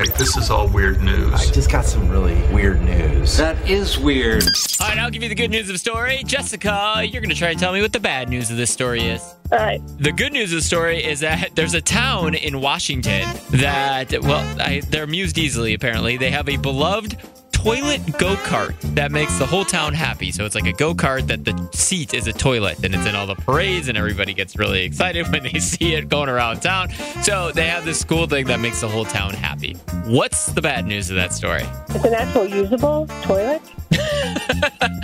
Okay, this is all weird news. I just got some really weird news. That is weird. All right, I'll give you the good news of the story. Jessica, you're going to try and tell me what the bad news of this story is. All right. The good news of the story is that there's a town in Washington that, well, I, they're amused easily, apparently. They have a beloved toilet go kart that makes the whole town happy. So it's like a go kart that the seat is a toilet and it's in all the parades, and everybody gets really excited when they see it going around town. So they have this cool thing that makes the whole town happy. What's the bad news of that story? It's an actual usable toilet.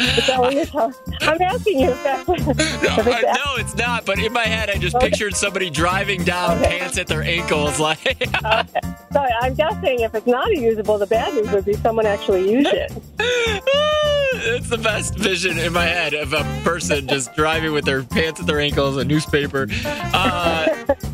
Is that what you're telling? I'm asking you if that's. if it's no, it's not. But in my head, I just pictured somebody driving down, Okay. pants at their ankles, like. Sorry, I'm guessing if it's not a usable, the bad news would be someone actually used it. it's the best vision in my head of a person just driving with their pants at their ankles, a newspaper, uh,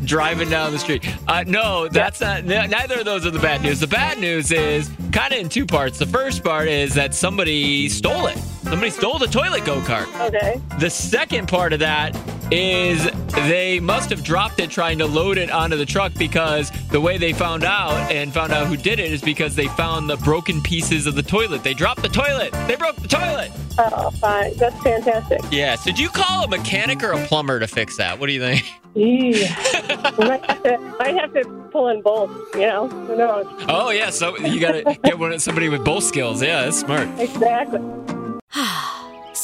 driving down the street. Uh, no, that's not. Neither of those are the bad news. The bad news is kind of in two parts. The first part is that somebody stole it. Somebody stole the toilet go kart. Okay. The second part of that is they must have dropped it trying to load it onto the truck because the way they found out and found out who did it is because they found the broken pieces of the toilet. They dropped the toilet. They broke the toilet. Oh, fine. That's fantastic. Yeah. So, did you call a mechanic or a plumber to fix that? What do you think? Eee. might, have to, might have to pull in both, you know? Who knows? Oh yeah. So you got to get one somebody with both skills. Yeah, that's smart. Exactly.